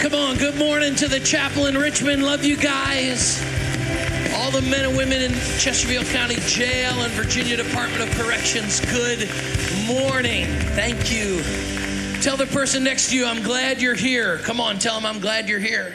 Come on, good morning to the chapel in Richmond. Love you guys. All the men and women in Chesterfield County Jail and Virginia Department of Corrections, good morning. Thank you. Tell the person next to you, I'm glad you're here. Come on, tell them I'm glad you're here.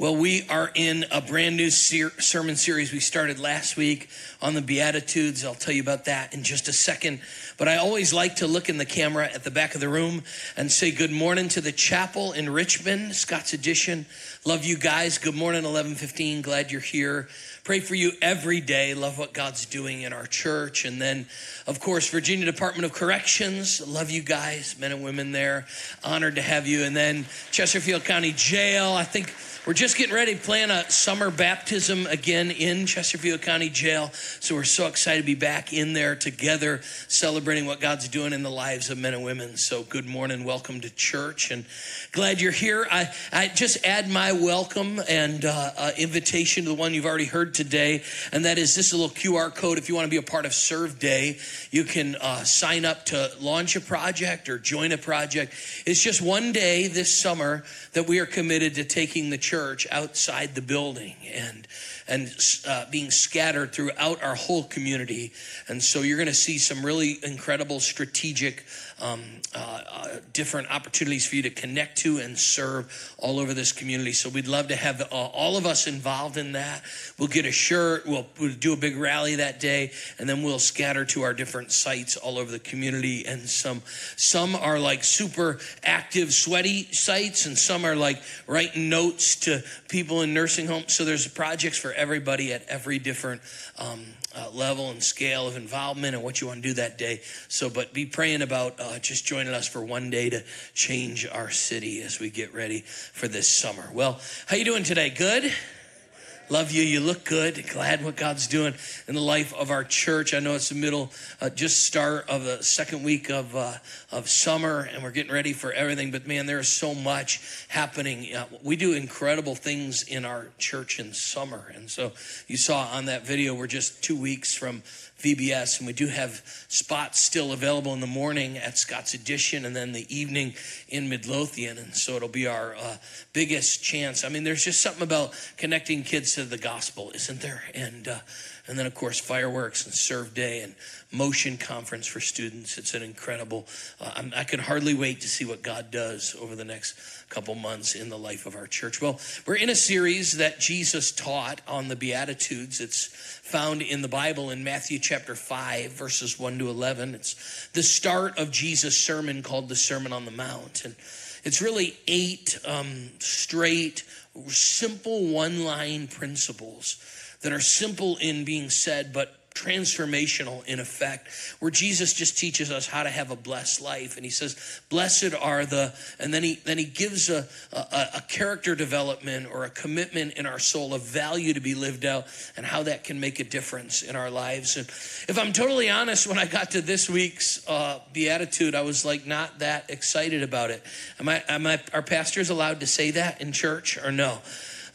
Well, we are in a brand new ser- sermon series we started last week on the Beatitudes. I'll tell you about that in just a second. But I always like to look in the camera at the back of the room and say good morning to the chapel in Richmond, Scott's Addition. Love you guys. Good morning, 1115. Glad you're here. Pray for you every day. Love what God's doing in our church. And then, of course, Virginia Department of Corrections. Love you guys, men and women there. Honored to have you. And then Chesterfield County Jail. I think we're just getting ready to plan a summer baptism again in Chesterfield County Jail. So we're so excited to be back in there together, celebrating what God's doing in the lives of men and women. So good morning. Welcome to church and glad you're here. I, I just add my welcome and uh, uh, invitation to the one you've already heard today. And that is this little QR code. If you want to be a part of Serve Day, you can uh, sign up to launch a project or join a project. It's just one day this summer that we are committed to taking the church outside the building and and uh, being scattered throughout our whole community. And so you're going to see some really incredible strategic um, uh, uh, different opportunities for you to connect to and serve all over this community. So we'd love to have uh, all of us involved in that. We'll get a shirt, we'll, we'll do a big rally that day, and then we'll scatter to our different sites all over the community. And some some are like super active, sweaty sites, and some are like writing notes to people in nursing homes. So there's projects for everybody at every different um, uh, level and scale of involvement and what you want to do that day. So, but be praying about uh, just joining us for one day to change our city as we get ready for this summer. Well, how you doing today? Good. Love you. You look good. Glad what God's doing in the life of our church. I know it's the middle, uh, just start of the second week of uh, of summer, and we're getting ready for everything. But man, there is so much happening. Uh, we do incredible things in our church in summer, and so you saw on that video, we're just two weeks from VBS, and we do have spots still available in the morning at Scott's Addition, and then the evening in Midlothian, and so it'll be our uh, biggest chance. I mean, there's just something about connecting kids the gospel, isn't there? And uh, and then of course fireworks and serve day and motion conference for students. It's an incredible. Uh, i can hardly wait to see what God does over the next couple months in the life of our church. Well, we're in a series that Jesus taught on the Beatitudes. It's found in the Bible in Matthew chapter 5, verses 1 to 11. It's the start of Jesus' sermon called the Sermon on the Mount. And it's really eight um, straight, simple one line principles that are simple in being said, but transformational in effect, where Jesus just teaches us how to have a blessed life. And he says, Blessed are the, and then he then he gives a, a, a character development or a commitment in our soul, a value to be lived out, and how that can make a difference in our lives. And if I'm totally honest, when I got to this week's uh, beatitude, I was like not that excited about it. Am I, am I, are pastors allowed to say that in church or no?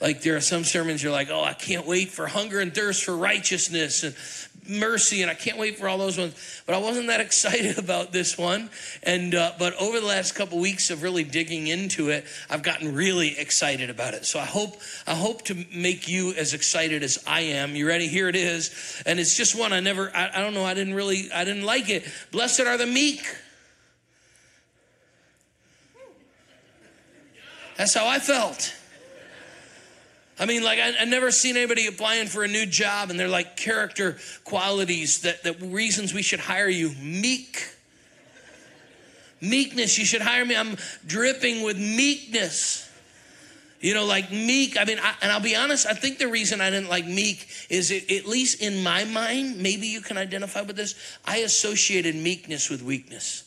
Like there are some sermons you're like, oh, I can't wait for hunger and thirst for righteousness and mercy, and I can't wait for all those ones. But I wasn't that excited about this one. And uh, but over the last couple weeks of really digging into it, I've gotten really excited about it. So I hope I hope to make you as excited as I am. You ready? Here it is, and it's just one I never. I, I don't know. I didn't really. I didn't like it. Blessed are the meek. That's how I felt. I mean, like, I, I never seen anybody applying for a new job and they're like character qualities that, that reasons we should hire you. Meek. Meekness, you should hire me. I'm dripping with meekness. You know, like meek. I mean, I, and I'll be honest, I think the reason I didn't like meek is it, at least in my mind, maybe you can identify with this, I associated meekness with weakness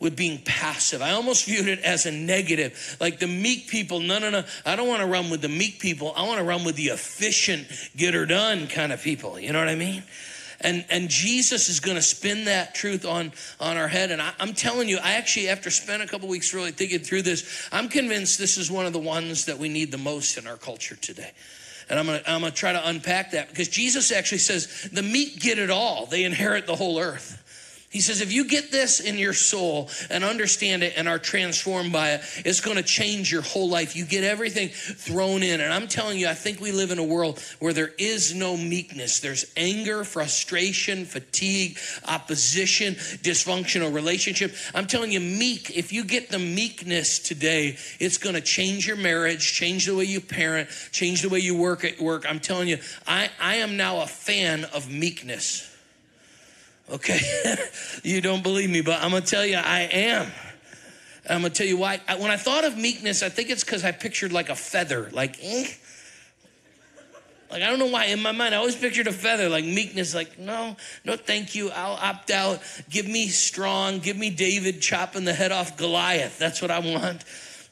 with being passive. I almost viewed it as a negative. Like the meek people, no, no, no. I don't want to run with the meek people. I want to run with the efficient, get her done kind of people. You know what I mean? And, and Jesus is going to spin that truth on, on our head. And I, am telling you, I actually, after spending a couple weeks really thinking through this, I'm convinced this is one of the ones that we need the most in our culture today. And I'm gonna, I'm gonna try to unpack that because Jesus actually says the meek get it all. They inherit the whole earth. He says, if you get this in your soul and understand it and are transformed by it, it's going to change your whole life. You get everything thrown in. And I'm telling you, I think we live in a world where there is no meekness. There's anger, frustration, fatigue, opposition, dysfunctional relationship. I'm telling you, meek, if you get the meekness today, it's going to change your marriage, change the way you parent, change the way you work at work. I'm telling you, I, I am now a fan of meekness. Okay? you don't believe me, but I'm to tell you, I am. I'm to tell you why. When I thought of meekness, I think it's because I pictured like a feather, like, eh? Like, I don't know why. In my mind, I always pictured a feather, like meekness, like, no, no, thank you. I'll opt out. Give me strong. Give me David chopping the head off Goliath. That's what I want.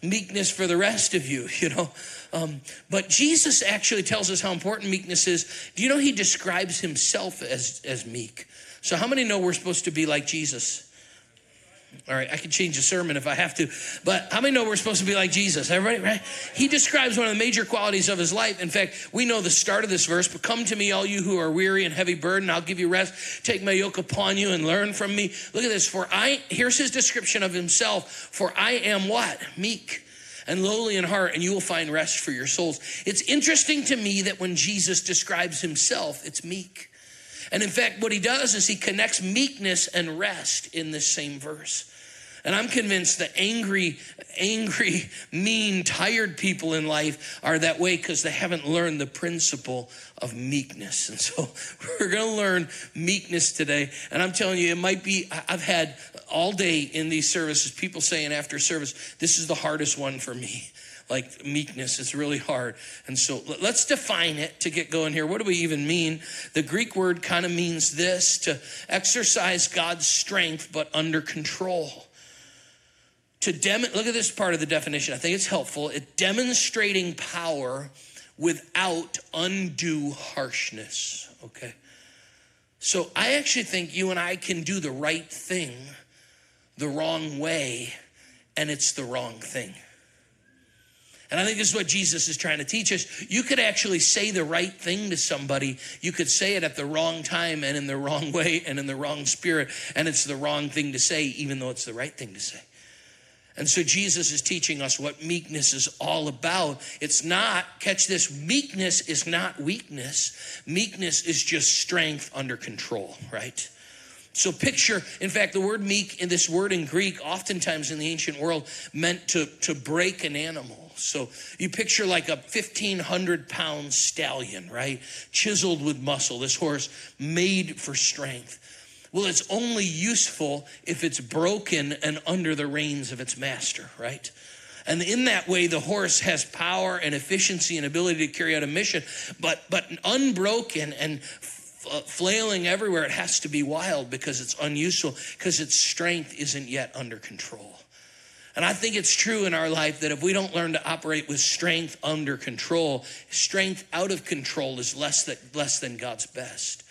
Meekness for the rest of you, you know. Um, but Jesus actually tells us how important meekness is. Do you know he describes himself as, as meek? So, how many know we're supposed to be like Jesus? All right, I can change the sermon if I have to, but how many know we're supposed to be like Jesus? Everybody, right? He describes one of the major qualities of his life. In fact, we know the start of this verse, but come to me, all you who are weary and heavy burden, I'll give you rest. Take my yoke upon you and learn from me. Look at this. For I, here's his description of himself. For I am what? Meek and lowly in heart, and you will find rest for your souls. It's interesting to me that when Jesus describes himself, it's meek. And in fact, what he does is he connects meekness and rest in this same verse. And I'm convinced that angry, angry, mean, tired people in life are that way because they haven't learned the principle of meekness. And so we're going to learn meekness today. And I'm telling you, it might be, I've had all day in these services people saying after service, this is the hardest one for me like meekness is really hard. And so let's define it to get going here. What do we even mean? The Greek word kind of means this to exercise God's strength, but under control. To dem- look at this part of the definition. I think it's helpful. It demonstrating power without undue harshness. Okay. So I actually think you and I can do the right thing the wrong way, and it's the wrong thing. And I think this is what Jesus is trying to teach us. You could actually say the right thing to somebody. You could say it at the wrong time and in the wrong way and in the wrong spirit. And it's the wrong thing to say, even though it's the right thing to say. And so Jesus is teaching us what meekness is all about. It's not, catch this, meekness is not weakness. Meekness is just strength under control, right? So picture, in fact, the word meek in this word in Greek, oftentimes in the ancient world, meant to, to break an animal. So you picture like a 1,500 pound stallion, right? Chiseled with muscle, this horse made for strength. Well, it's only useful if it's broken and under the reins of its master, right? And in that way, the horse has power and efficiency and ability to carry out a mission, but, but unbroken and Uh, flailing everywhere, it has to be wild because it's unuseful, because its strength isn't yet under control. And I think it's true in our life that if we don't learn to operate with strength under control, strength out of control is less, that, less than God's best.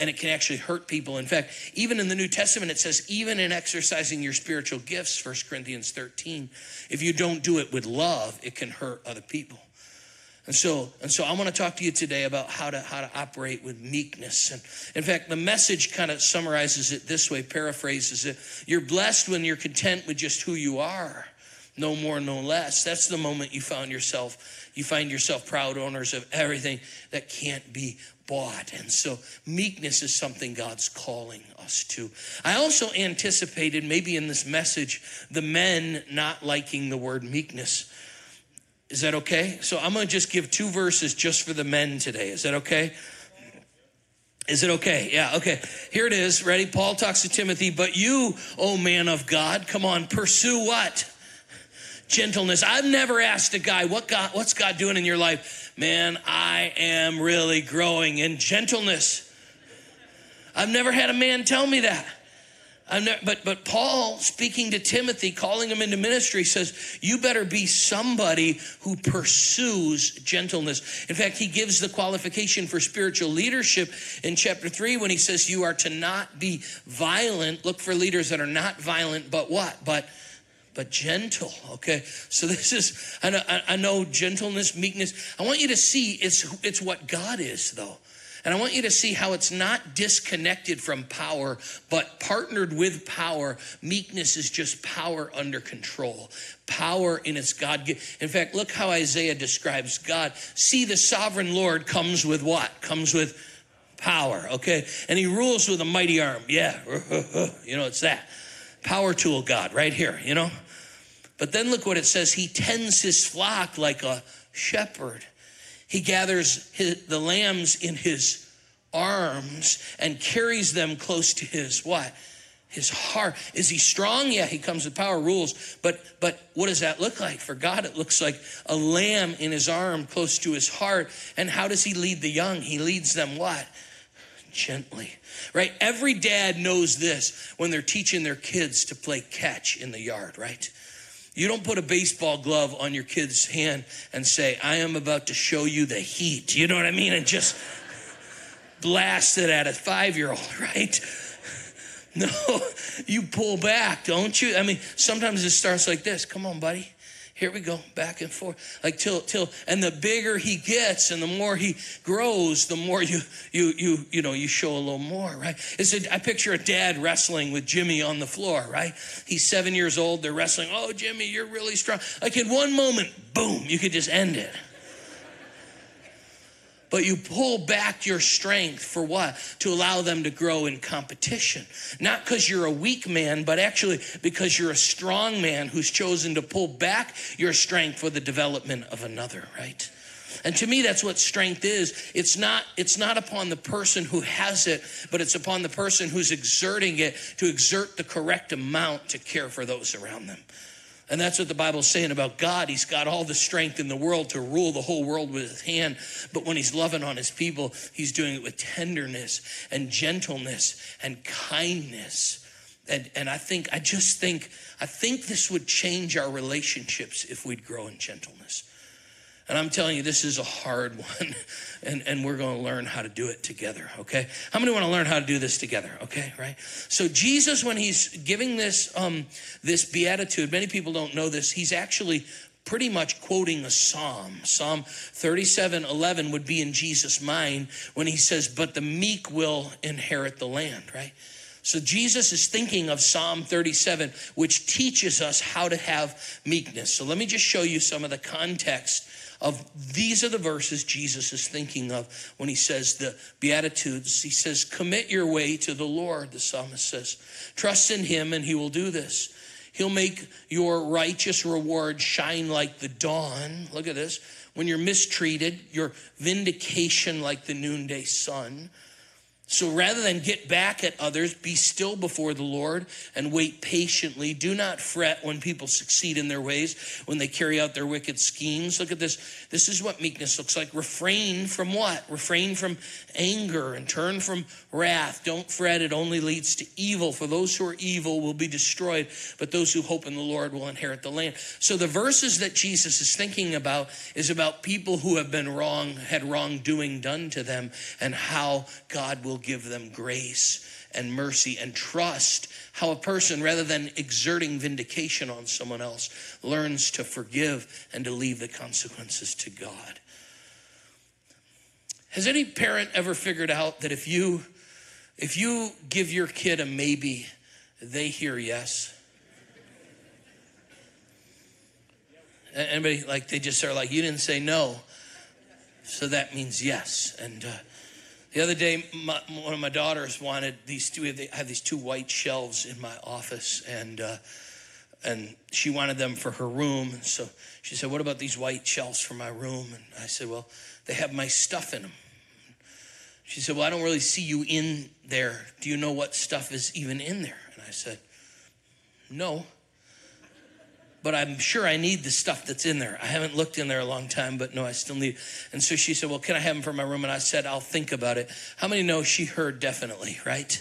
And it can actually hurt people. In fact, even in the New Testament, it says, even in exercising your spiritual gifts, 1 Corinthians 13, if you don't do it with love, it can hurt other people. And so, and so I want to talk to you today about how to how to operate with meekness. And in fact, the message kind of summarizes it this way, paraphrases it. You're blessed when you're content with just who you are. No more, no less. That's the moment you found yourself, you find yourself proud owners of everything that can't be bought. And so meekness is something God's calling us to. I also anticipated maybe in this message the men not liking the word meekness. Is that okay? So I'm going to just give two verses just for the men today. Is that okay? Is it okay? Yeah, okay. Here it is. Ready? Paul talks to Timothy, but you, oh man of God, come on, pursue what? Gentleness. I've never asked a guy, what God, what's God doing in your life? Man, I am really growing in gentleness. I've never had a man tell me that. But but Paul speaking to Timothy, calling him into ministry, says you better be somebody who pursues gentleness. In fact, he gives the qualification for spiritual leadership in chapter three when he says you are to not be violent. Look for leaders that are not violent, but what? But but gentle. Okay, so this is I know, I know gentleness, meekness. I want you to see it's it's what God is though. And I want you to see how it's not disconnected from power, but partnered with power. Meekness is just power under control, power in its God. In fact, look how Isaiah describes God. See, the sovereign Lord comes with what? Comes with power, okay? And he rules with a mighty arm. Yeah, you know, it's that. Power tool God right here, you know? But then look what it says He tends his flock like a shepherd. He gathers his, the lambs in his arms and carries them close to his what? His heart. Is he strong? Yeah, he comes with power, rules. But but what does that look like? For God, it looks like a lamb in his arm close to his heart. And how does he lead the young? He leads them what? Gently. Right? Every dad knows this when they're teaching their kids to play catch in the yard, right? You don't put a baseball glove on your kid's hand and say, I am about to show you the heat. You know what I mean? And just blast it at a five year old, right? No, you pull back, don't you? I mean, sometimes it starts like this. Come on, buddy. Here we go, back and forth, like till till, and the bigger he gets, and the more he grows, the more you you you you know you show a little more, right? It's a, I picture a dad wrestling with Jimmy on the floor, right? He's seven years old. They're wrestling. Oh, Jimmy, you're really strong. Like in one moment, boom, you could just end it but you pull back your strength for what? To allow them to grow in competition. Not because you're a weak man, but actually because you're a strong man who's chosen to pull back your strength for the development of another, right? And to me, that's what strength is. It's not, it's not upon the person who has it, but it's upon the person who's exerting it to exert the correct amount to care for those around them. And that's what the Bible's saying about God. He's got all the strength in the world to rule the whole world with his hand. But when he's loving on his people, he's doing it with tenderness and gentleness and kindness. And, and I think, I just think, I think this would change our relationships if we'd grow in gentleness. And I'm telling you, this is a hard one, and, and we're going to learn how to do it together, okay? How many want to learn how to do this together, okay, right? So Jesus, when he's giving this, um, this beatitude, many people don't know this, he's actually pretty much quoting a psalm. Psalm 37 11 would be in Jesus' mind when he says, But the meek will inherit the land, right? So Jesus is thinking of Psalm 37, which teaches us how to have meekness. So let me just show you some of the context of these are the verses Jesus is thinking of when he says the Beatitudes. He says, Commit your way to the Lord, the psalmist says. Trust in him and he will do this. He'll make your righteous reward shine like the dawn. Look at this. When you're mistreated, your vindication like the noonday sun. So rather than get back at others, be still before the Lord and wait patiently. Do not fret when people succeed in their ways, when they carry out their wicked schemes. Look at this. This is what meekness looks like. Refrain from what? Refrain from anger and turn from wrath. Don't fret, it only leads to evil. For those who are evil will be destroyed, but those who hope in the Lord will inherit the land. So the verses that Jesus is thinking about is about people who have been wrong, had wrongdoing done to them, and how God will will give them grace and mercy and trust. How a person, rather than exerting vindication on someone else, learns to forgive and to leave the consequences to God. Has any parent ever figured out that if you if you give your kid a maybe, they hear yes? Anybody like they just are like you didn't say no, so that means yes. And uh, the other day, my, one of my daughters wanted these two. Have these two white shelves in my office, and uh, and she wanted them for her room. So she said, "What about these white shelves for my room?" And I said, "Well, they have my stuff in them." She said, "Well, I don't really see you in there. Do you know what stuff is even in there?" And I said, "No." But I'm sure I need the stuff that's in there. I haven't looked in there a long time, but no, I still need. And so she said, Well, can I have them for my room? And I said, I'll think about it. How many know she heard definitely, right?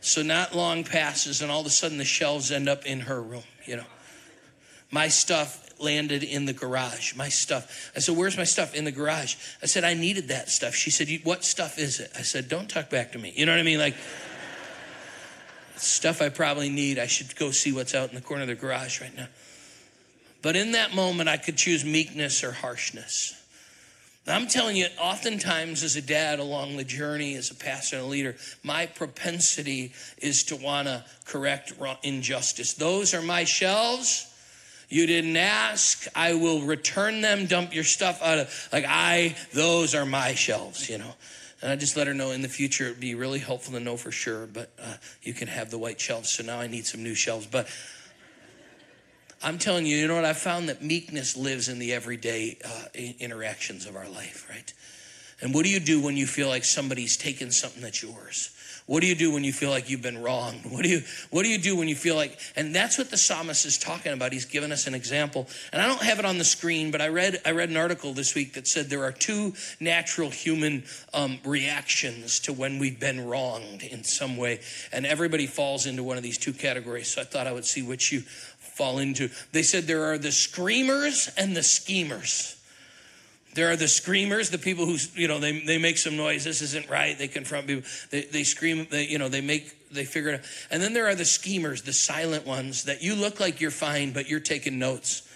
So not long passes, and all of a sudden the shelves end up in her room, you know. My stuff landed in the garage. My stuff. I said, Where's my stuff? In the garage. I said, I needed that stuff. She said, What stuff is it? I said, Don't talk back to me. You know what I mean? Like, stuff I probably need. I should go see what's out in the corner of the garage right now. But in that moment, I could choose meekness or harshness. I'm telling you, oftentimes as a dad along the journey, as a pastor and a leader, my propensity is to want to correct injustice. Those are my shelves. You didn't ask. I will return them. Dump your stuff out of like I. Those are my shelves. You know. And I just let her know in the future it'd be really helpful to know for sure. But uh, you can have the white shelves. So now I need some new shelves. But I'm telling you, you know what? I found that meekness lives in the everyday uh, interactions of our life, right? And what do you do when you feel like somebody's taken something that's yours? What do you do when you feel like you've been wrong? What do you what do you do when you feel like and that's what the psalmist is talking about. He's given us an example. And I don't have it on the screen, but I read I read an article this week that said there are two natural human um, reactions to when we've been wronged in some way. And everybody falls into one of these two categories. So I thought I would see which you fall into. They said there are the screamers and the schemers. There are the screamers, the people who, you know, they, they make some noise. This isn't right. They confront people. They, they scream, they, you know, they make, they figure it out. And then there are the schemers, the silent ones that you look like you're fine, but you're taking notes.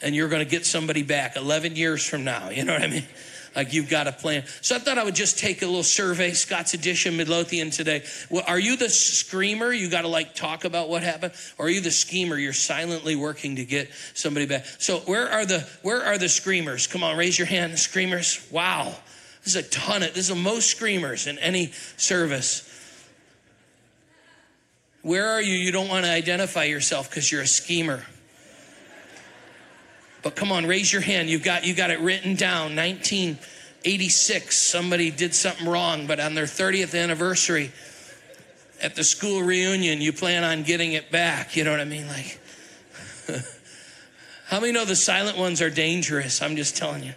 And you're going to get somebody back 11 years from now. You know what I mean? Like you've got a plan. So I thought I would just take a little survey, Scott's Addition, Midlothian today. Well, are you the screamer? You got to like talk about what happened, or are you the schemer? You're silently working to get somebody back. So where are the where are the screamers? Come on, raise your hand, screamers. Wow, this is a ton of this is the most screamers in any service. Where are you? You don't want to identify yourself because you're a schemer. But come on, raise your hand. You've got you got it written down. 1986. Somebody did something wrong, but on their 30th anniversary at the school reunion, you plan on getting it back. You know what I mean? Like How many know the silent ones are dangerous? I'm just telling you.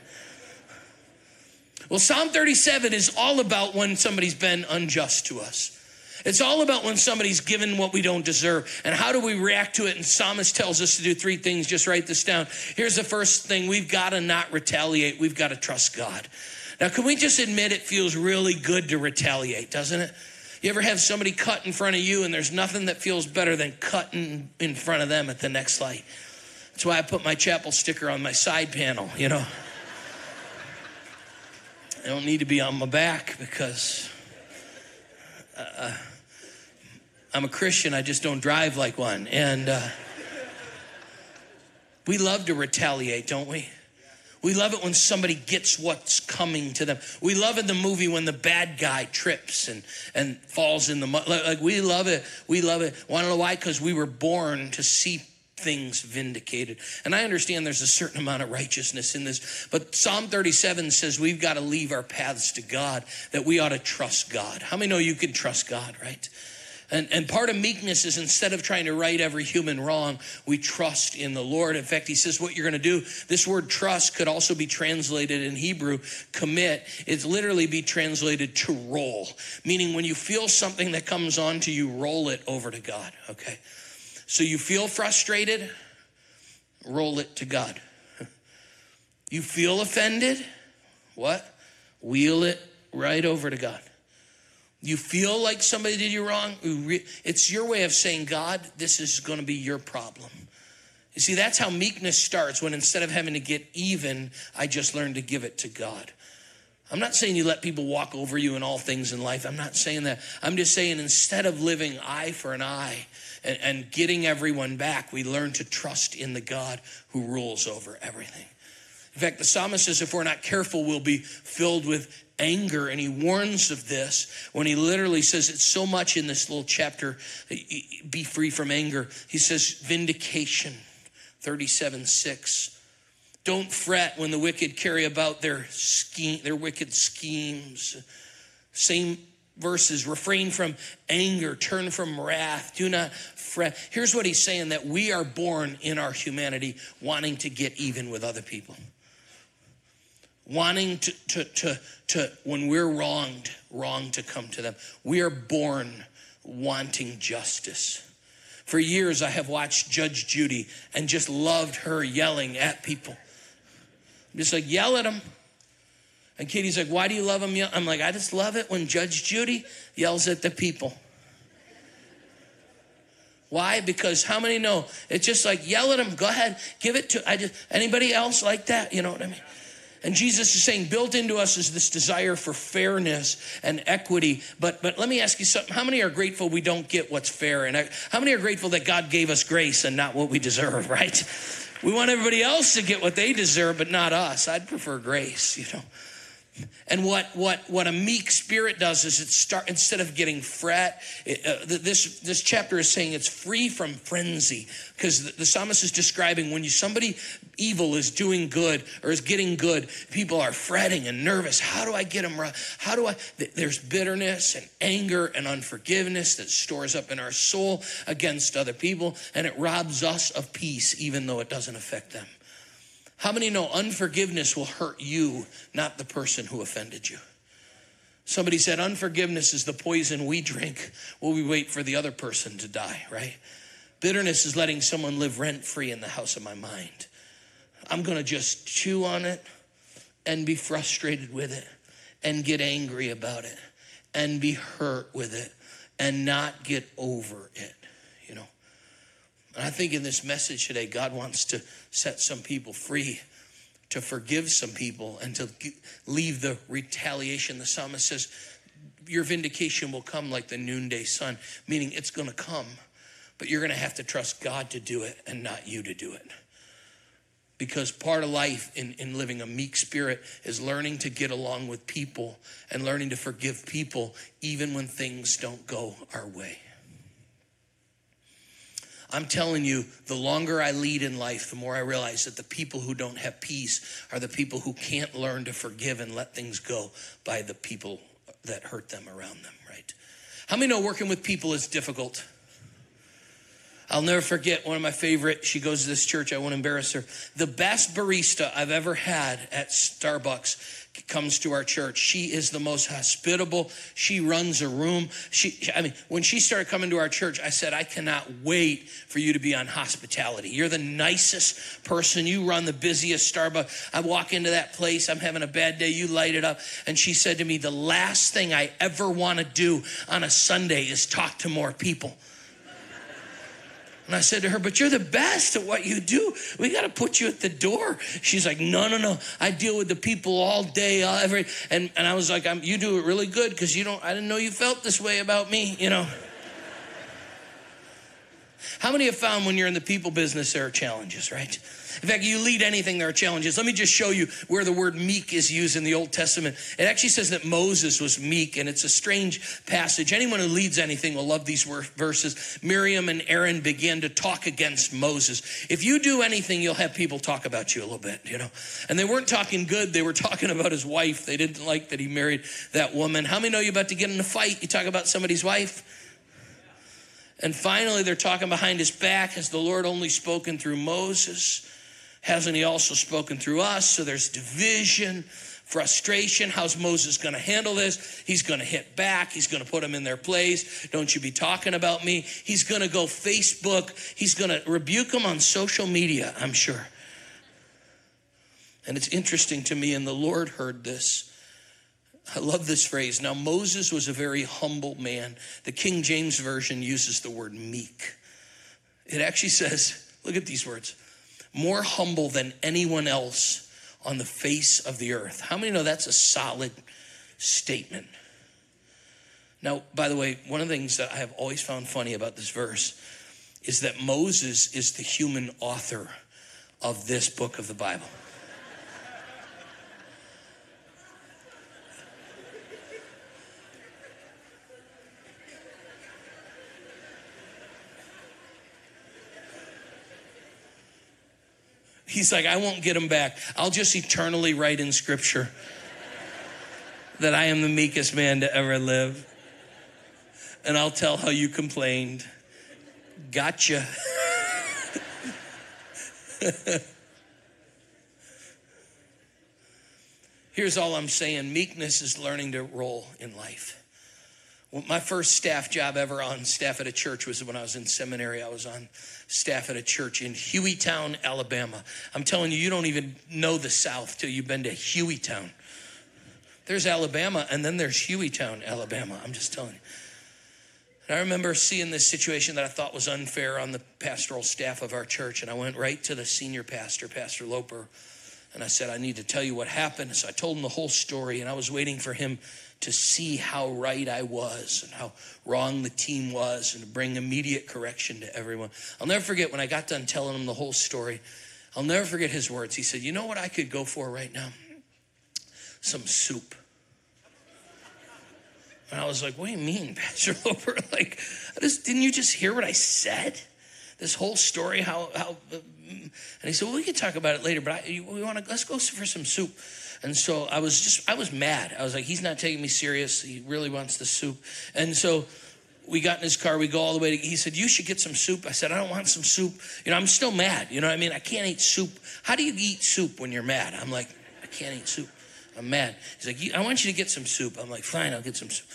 Well, Psalm 37 is all about when somebody's been unjust to us. It's all about when somebody's given what we don't deserve. And how do we react to it? And Psalmist tells us to do three things. Just write this down. Here's the first thing we've got to not retaliate, we've got to trust God. Now, can we just admit it feels really good to retaliate, doesn't it? You ever have somebody cut in front of you, and there's nothing that feels better than cutting in front of them at the next light? That's why I put my chapel sticker on my side panel, you know. I don't need to be on my back because. Uh, I'm a Christian, I just don't drive like one. And uh, we love to retaliate, don't we? We love it when somebody gets what's coming to them. We love in the movie when the bad guy trips and, and falls in the mud. Like, we love it. We love it. Want to know why? Because we were born to see things vindicated. And I understand there's a certain amount of righteousness in this, but Psalm 37 says we've got to leave our paths to God, that we ought to trust God. How many know you can trust God, right? And, and part of meekness is instead of trying to right every human wrong, we trust in the Lord. In fact, he says what you're going to do. This word trust could also be translated in Hebrew, commit. It's literally be translated to roll, meaning when you feel something that comes on to you, roll it over to God, okay? So you feel frustrated, roll it to God. You feel offended, what? Wheel it right over to God. You feel like somebody did you wrong? It's your way of saying, God, this is going to be your problem. You see, that's how meekness starts when instead of having to get even, I just learned to give it to God. I'm not saying you let people walk over you in all things in life. I'm not saying that. I'm just saying instead of living eye for an eye and, and getting everyone back, we learn to trust in the God who rules over everything. In fact, the psalmist says if we're not careful, we'll be filled with anger. And he warns of this when he literally says it's so much in this little chapter be free from anger. He says, vindication, 37 6. Don't fret when the wicked carry about their scheme, their wicked schemes. Same verses refrain from anger, turn from wrath, do not fret. Here's what he's saying that we are born in our humanity wanting to get even with other people wanting to, to, to, to, when we're wronged, wrong to come to them. We are born wanting justice. For years, I have watched Judge Judy and just loved her yelling at people. I'm just like, yell at them. And Katie's like, why do you love them? I'm like, I just love it when Judge Judy yells at the people. Why? Because how many know? It's just like yell at them. Go ahead, give it to. I just anybody else like that? You know what I mean? And Jesus is saying, built into us is this desire for fairness and equity. But but let me ask you something. How many are grateful we don't get what's fair? And how many are grateful that God gave us grace and not what we deserve, right? We want everybody else to get what they deserve, but not us. I'd prefer grace, you know. And what, what, what a meek spirit does is it start instead of getting fret. It, uh, this this chapter is saying it's free from frenzy because the, the, psalmist is describing when you somebody evil is doing good or is getting good, people are fretting and nervous. How do I get them? How do I? There's bitterness and anger and unforgiveness that stores up in our soul against other people, and it robs us of peace, even though it doesn't affect them. How many know unforgiveness will hurt you, not the person who offended you? Somebody said unforgiveness is the poison we drink while we wait for the other person to die, right? Bitterness is letting someone live rent free in the house of my mind. I'm going to just chew on it and be frustrated with it and get angry about it and be hurt with it and not get over it. And I think in this message today, God wants to set some people free, to forgive some people, and to leave the retaliation. The psalmist says, Your vindication will come like the noonday sun, meaning it's going to come, but you're going to have to trust God to do it and not you to do it. Because part of life in, in living a meek spirit is learning to get along with people and learning to forgive people even when things don't go our way. I'm telling you, the longer I lead in life, the more I realize that the people who don't have peace are the people who can't learn to forgive and let things go by the people that hurt them around them, right? How many know working with people is difficult? I'll never forget one of my favorite. She goes to this church. I won't embarrass her. The best barista I've ever had at Starbucks comes to our church. She is the most hospitable. She runs a room. She, I mean, when she started coming to our church, I said, I cannot wait for you to be on hospitality. You're the nicest person. You run the busiest Starbucks. I walk into that place. I'm having a bad day. You light it up. And she said to me, the last thing I ever want to do on a Sunday is talk to more people. And I said to her, But you're the best at what you do. We got to put you at the door. She's like, No, no, no. I deal with the people all day, all, every. And, and I was like, You do it really good because you don't, I didn't know you felt this way about me, you know. How many have found when you're in the people business, there are challenges, right? In fact, you lead anything, there are challenges. Let me just show you where the word meek is used in the Old Testament. It actually says that Moses was meek, and it's a strange passage. Anyone who leads anything will love these verses. Miriam and Aaron began to talk against Moses. If you do anything, you'll have people talk about you a little bit, you know. And they weren't talking good, they were talking about his wife. They didn't like that he married that woman. How many know you're about to get in a fight? You talk about somebody's wife? And finally, they're talking behind his back. Has the Lord only spoken through Moses? Hasn't he also spoken through us? So there's division, frustration. How's Moses going to handle this? He's going to hit back. He's going to put them in their place. Don't you be talking about me. He's going to go Facebook. He's going to rebuke them on social media, I'm sure. And it's interesting to me, and the Lord heard this. I love this phrase. Now, Moses was a very humble man. The King James Version uses the word meek. It actually says, look at these words more humble than anyone else on the face of the earth. How many know that's a solid statement? Now, by the way, one of the things that I have always found funny about this verse is that Moses is the human author of this book of the Bible. He's like, I won't get him back. I'll just eternally write in scripture that I am the meekest man to ever live. And I'll tell how you complained. Gotcha. Here's all I'm saying meekness is learning to roll in life. My first staff job ever on staff at a church was when I was in seminary. I was on staff at a church in Hueytown, Alabama. I'm telling you, you don't even know the South till you've been to Hueytown. There's Alabama, and then there's Hueytown, Alabama. I'm just telling you. And I remember seeing this situation that I thought was unfair on the pastoral staff of our church, and I went right to the senior pastor, Pastor Loper, And I said, I need to tell you what happened. So I told him the whole story, and I was waiting for him to see how right I was and how wrong the team was and to bring immediate correction to everyone. I'll never forget when I got done telling him the whole story. I'll never forget his words. He said, You know what I could go for right now? Some soup. And I was like, What do you mean, Pastor Loper? Like, I just, didn't you just hear what I said? This whole story, how, how, uh, mm. and he said, Well, we can talk about it later, but I, we want to, let's go for some soup. And so I was just, I was mad. I was like, He's not taking me serious. He really wants the soup. And so, we got in his car. We go all the way to. He said, "You should get some soup." I said, "I don't want some soup." You know, I'm still mad. You know what I mean? I can't eat soup. How do you eat soup when you're mad? I'm like, I can't eat soup. I'm mad. He's like, I want you to get some soup. I'm like, fine, I'll get some soup.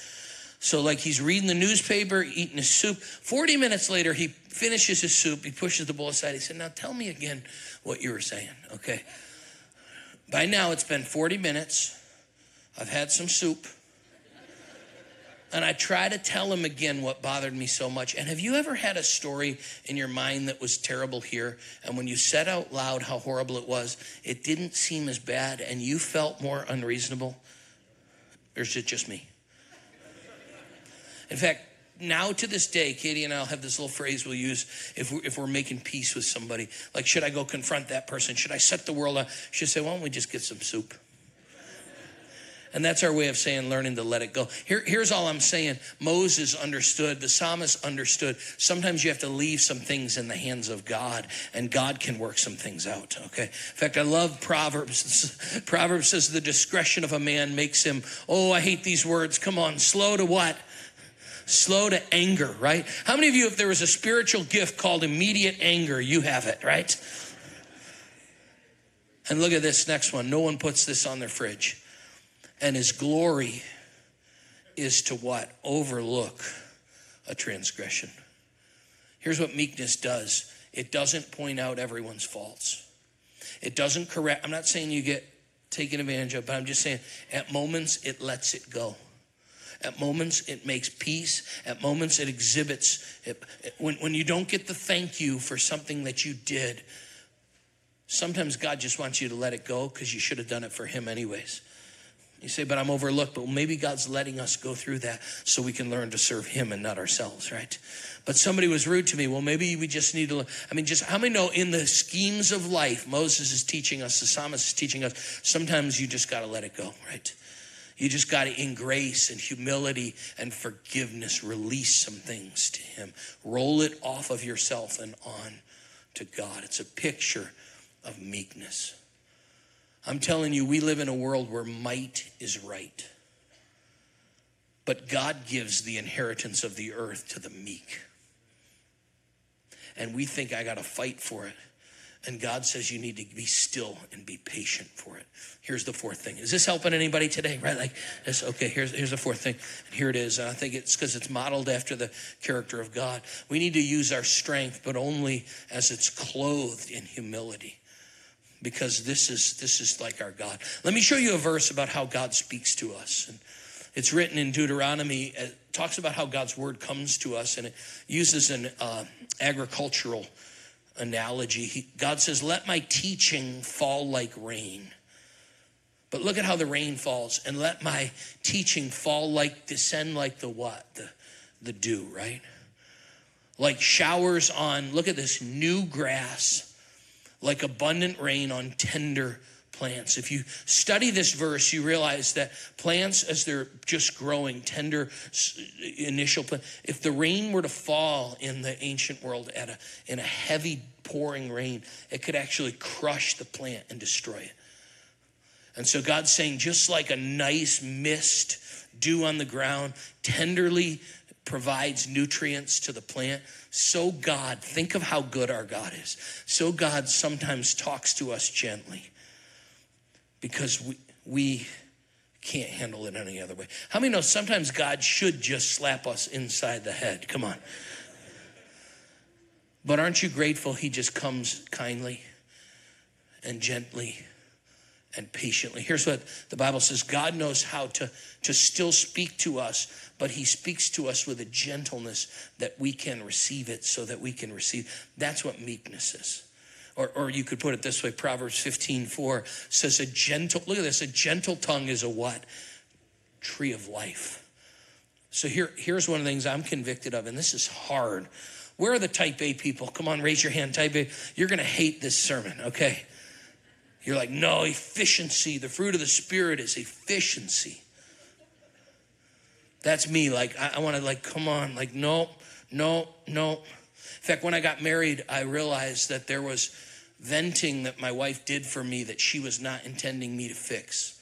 So like he's reading the newspaper, eating his soup. 40 minutes later, he finishes his soup. He pushes the bowl aside. He said, now tell me again what you were saying. Okay. By now it's been 40 minutes. I've had some soup. And I try to tell him again what bothered me so much. And have you ever had a story in your mind that was terrible here? And when you said out loud how horrible it was, it didn't seem as bad and you felt more unreasonable? Or is it just me? In fact, now to this day, Katie and I'll have this little phrase we'll use if we're, if we're making peace with somebody. Like, should I go confront that person? Should I set the world up? She'll say, why don't we just get some soup? And that's our way of saying learning to let it go. Here, here's all I'm saying Moses understood, the psalmist understood. Sometimes you have to leave some things in the hands of God, and God can work some things out, okay? In fact, I love Proverbs. Proverbs says, The discretion of a man makes him, oh, I hate these words. Come on, slow to what? Slow to anger, right? How many of you, if there was a spiritual gift called immediate anger, you have it, right? And look at this next one. No one puts this on their fridge. And his glory is to what? Overlook a transgression. Here's what meekness does it doesn't point out everyone's faults. It doesn't correct. I'm not saying you get taken advantage of, but I'm just saying at moments it lets it go. At moments it makes peace. At moments it exhibits. It, when, when you don't get the thank you for something that you did, sometimes God just wants you to let it go because you should have done it for Him anyways. You say, but I'm overlooked. But maybe God's letting us go through that so we can learn to serve Him and not ourselves, right? But somebody was rude to me. Well, maybe we just need to. I mean, just how many know in the schemes of life, Moses is teaching us, the psalmist is teaching us, sometimes you just got to let it go, right? You just got to, in grace and humility and forgiveness, release some things to Him. Roll it off of yourself and on to God. It's a picture of meekness. I'm telling you, we live in a world where might is right. But God gives the inheritance of the earth to the meek. And we think I got to fight for it. And God says you need to be still and be patient for it. Here's the fourth thing. Is this helping anybody today? Right? Like this, okay, here's here's the fourth thing. And here it is. And I think it's because it's modeled after the character of God. We need to use our strength, but only as it's clothed in humility because this is this is like our God. Let me show you a verse about how God speaks to us. And it's written in Deuteronomy. It talks about how God's word comes to us, and it uses an uh, agricultural analogy. He, God says, "Let my teaching fall like rain." But look at how the rain falls, and let my teaching fall like descend like the what? The the dew, right? Like showers on. Look at this new grass like abundant rain on tender plants. If you study this verse, you realize that plants, as they're just growing, tender initial plant, if the rain were to fall in the ancient world at a, in a heavy pouring rain, it could actually crush the plant and destroy it. And so God's saying, just like a nice mist, dew on the ground, tenderly provides nutrients to the plant, so God, think of how good our God is. So God sometimes talks to us gently because we, we can't handle it any other way. How many know sometimes God should just slap us inside the head? Come on. But aren't you grateful He just comes kindly and gently and patiently? Here's what the Bible says God knows how to, to still speak to us but he speaks to us with a gentleness that we can receive it so that we can receive. That's what meekness is. Or, or you could put it this way Proverbs 15 4 says, A gentle, look at this, a gentle tongue is a what? Tree of life. So here, here's one of the things I'm convicted of, and this is hard. Where are the type A people? Come on, raise your hand, type A. You're going to hate this sermon, okay? You're like, no, efficiency. The fruit of the Spirit is efficiency. That's me. Like, I, I want to, like, come on. Like, no, no, no. In fact, when I got married, I realized that there was venting that my wife did for me that she was not intending me to fix.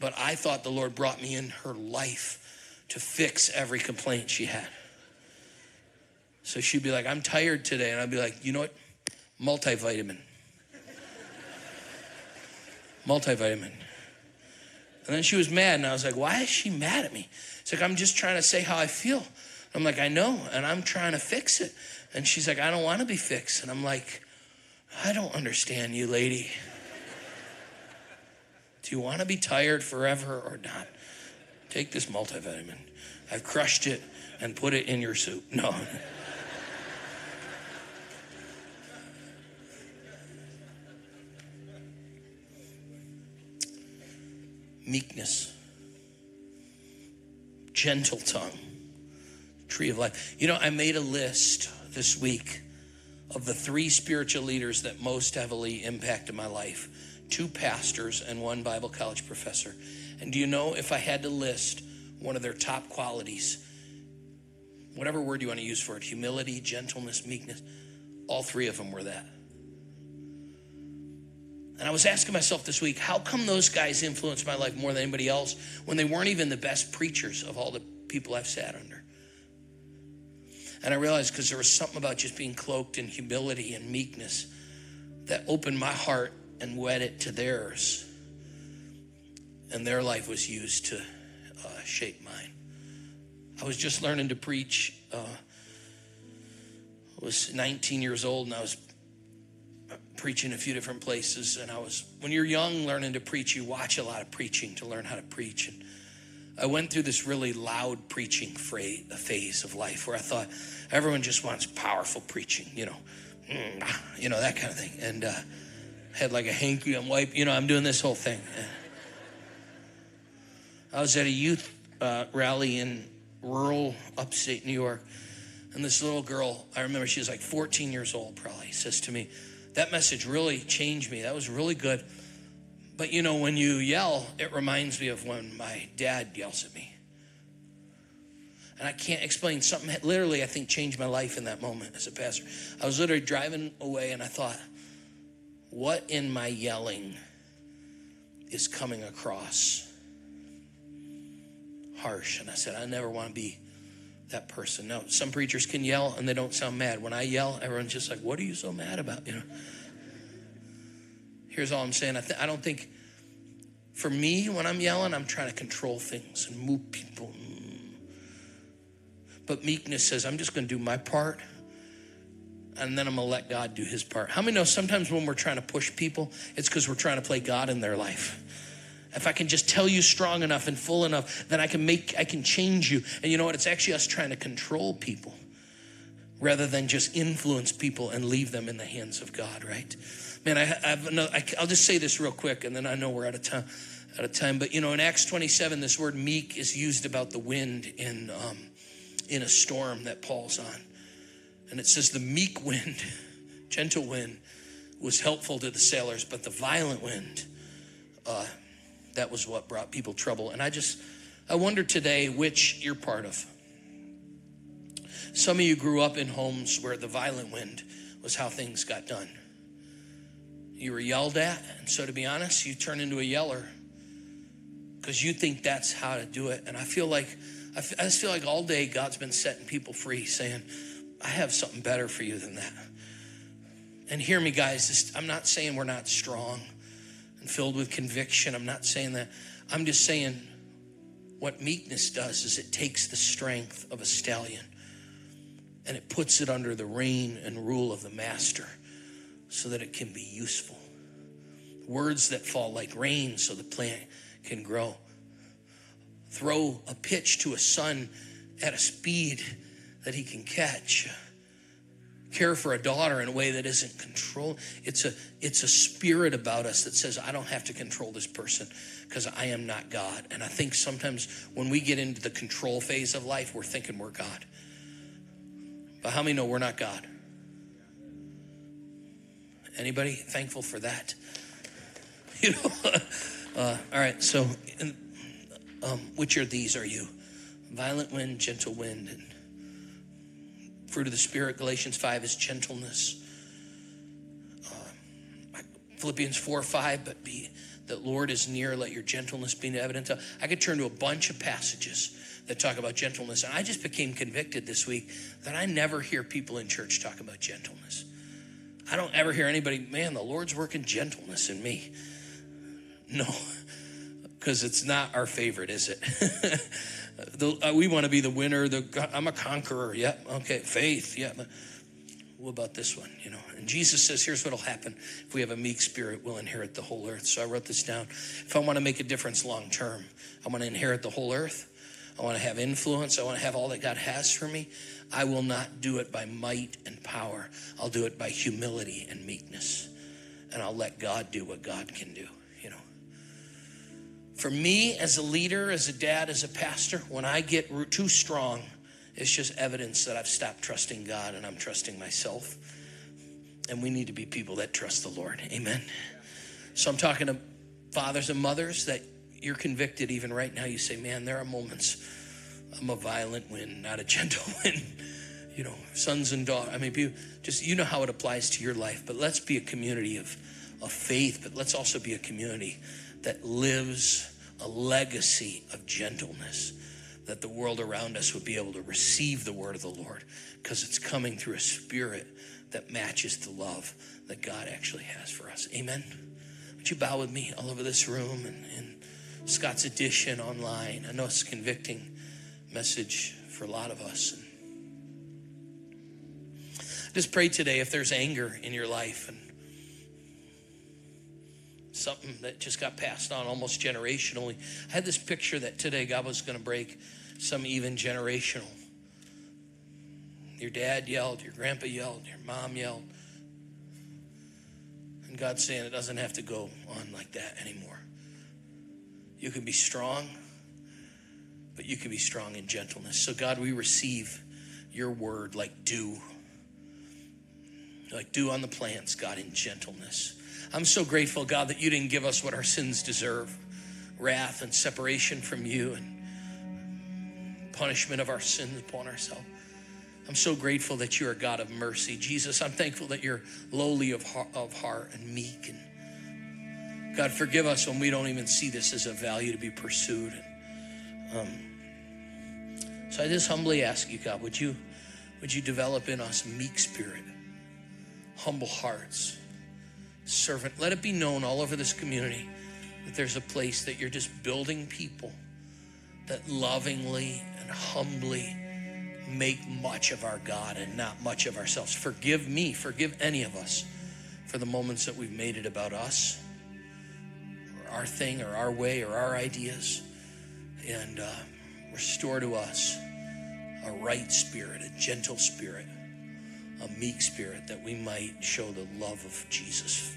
But I thought the Lord brought me in her life to fix every complaint she had. So she'd be like, I'm tired today. And I'd be like, you know what? Multivitamin. Multivitamin. And then she was mad, and I was like, why is she mad at me? It's like, I'm just trying to say how I feel. I'm like, I know, and I'm trying to fix it. And she's like, I don't want to be fixed. And I'm like, I don't understand you, lady. Do you want to be tired forever or not? Take this multivitamin. I've crushed it and put it in your soup. No. Meekness, gentle tongue, tree of life. You know, I made a list this week of the three spiritual leaders that most heavily impacted my life two pastors and one Bible college professor. And do you know if I had to list one of their top qualities, whatever word you want to use for it humility, gentleness, meekness all three of them were that. And I was asking myself this week, how come those guys influenced my life more than anybody else when they weren't even the best preachers of all the people I've sat under? And I realized because there was something about just being cloaked in humility and meekness that opened my heart and wed it to theirs. And their life was used to uh, shape mine. I was just learning to preach. Uh, I was 19 years old and I was preaching a few different places. And I was, when you're young, learning to preach, you watch a lot of preaching to learn how to preach. And I went through this really loud preaching phase of life where I thought everyone just wants powerful preaching, you know, mm, you know, that kind of thing. And uh, had like a hanky, I'm wipe, you know, I'm doing this whole thing. I was at a youth uh, rally in rural upstate New York. And this little girl, I remember she was like 14 years old, probably, says to me, That message really changed me. That was really good. But you know, when you yell, it reminds me of when my dad yells at me. And I can't explain something literally, I think, changed my life in that moment as a pastor. I was literally driving away and I thought, what in my yelling is coming across harsh? And I said, I never want to be that person. Now, some preachers can yell and they don't sound mad. When I yell, everyone's just like, what are you so mad about? You know? Here's all I'm saying. I, th- I don't think, for me, when I'm yelling, I'm trying to control things and move people. But meekness says, I'm just going to do my part and then I'm going to let God do his part. How many know sometimes when we're trying to push people, it's because we're trying to play God in their life? If I can just tell you strong enough and full enough, then I can make, I can change you. And you know what? It's actually us trying to control people rather than just influence people and leave them in the hands of God, right? Man, I, have another, I, I'll just say this real quick, and then I know we're out of time. Out of time, but you know, in Acts 27, this word "meek" is used about the wind in um, in a storm that Paul's on, and it says the meek wind, gentle wind, was helpful to the sailors, but the violent wind, uh, that was what brought people trouble. And I just, I wonder today which you're part of. Some of you grew up in homes where the violent wind was how things got done. You were yelled at, and so to be honest, you turn into a yeller because you think that's how to do it. And I feel like, I just feel like all day God's been setting people free, saying, I have something better for you than that. And hear me, guys, I'm not saying we're not strong and filled with conviction. I'm not saying that. I'm just saying what meekness does is it takes the strength of a stallion and it puts it under the reign and rule of the master so that it can be useful. Words that fall like rain so the plant can grow. Throw a pitch to a son at a speed that he can catch. care for a daughter in a way that isn't control. It's a it's a spirit about us that says I don't have to control this person because I am not God. And I think sometimes when we get into the control phase of life, we're thinking we're God. But how many know we're not God? Anybody thankful for that? You know. Uh, all right. So, um, which of these are you? Violent wind, gentle wind, and fruit of the Spirit, Galatians 5 is gentleness. Uh, Philippians 4 5, but be the Lord is near, let your gentleness be evident. I could turn to a bunch of passages that talk about gentleness. And I just became convicted this week that I never hear people in church talk about gentleness. I don't ever hear anybody, man, the Lord's working gentleness in me. No, because it's not our favorite, is it? the, uh, we want to be the winner. The I'm a conqueror. Yep. Okay. Faith. Yeah. What about this one? You know. And Jesus says, "Here's what'll happen if we have a meek spirit. We'll inherit the whole earth." So I wrote this down. If I want to make a difference long term, I want to inherit the whole earth. I want to have influence. I want to have all that God has for me. I will not do it by might and power. I'll do it by humility and meekness. And I'll let God do what God can do you know. for me as a leader, as a dad, as a pastor, when I get too strong, it's just evidence that I've stopped trusting God and I'm trusting myself. And we need to be people that trust the Lord. Amen. So I'm talking to fathers and mothers that you're convicted even right now. You say, man, there are moments I'm a violent wind, not a gentle wind. You know, sons and daughters. I mean, you just you know how it applies to your life. But let's be a community of, of faith, but let's also be a community that lives a legacy of gentleness, that the world around us would be able to receive the word of the Lord because it's coming through a spirit that matches the love that God actually has for us. Amen. Would you bow with me all over this room and, and Scott's Addition online? I know it's a convicting message for a lot of us. Just pray today if there's anger in your life and something that just got passed on almost generationally. I had this picture that today God was going to break some even generational. Your dad yelled, your grandpa yelled, your mom yelled. And God's saying it doesn't have to go on like that anymore. You can be strong, but you can be strong in gentleness. So, God, we receive your word like dew, like dew on the plants, God, in gentleness. I'm so grateful, God, that you didn't give us what our sins deserve wrath and separation from you and punishment of our sins upon ourselves. I'm so grateful that you're a God of mercy. Jesus, I'm thankful that you're lowly of heart, of heart and meek. And God, forgive us when we don't even see this as a value to be pursued. Um, so I just humbly ask you, God, would you, would you develop in us meek spirit, humble hearts, servant. Let it be known all over this community that there's a place that you're just building people that lovingly and humbly make much of our God and not much of ourselves. Forgive me, forgive any of us for the moments that we've made it about us our thing or our way or our ideas. And uh, restore to us a right spirit, a gentle spirit a meek spirit that we might show the love of Jesus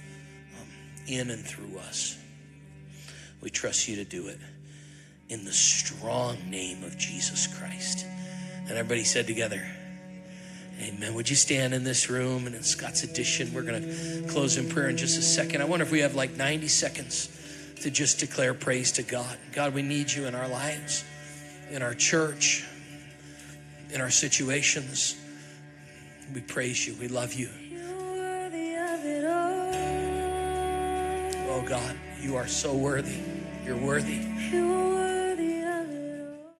um, in and through us. We trust you to do it in the strong name of Jesus Christ. And everybody said together, Amen. Would you stand in this room and in Scott's Addition? We're going to close in prayer in just a second. I wonder if we have like 90 seconds to just declare praise to God. God, we need you in our lives, in our church, in our situations. We praise you. We love you. Oh God, you are so worthy. You're worthy.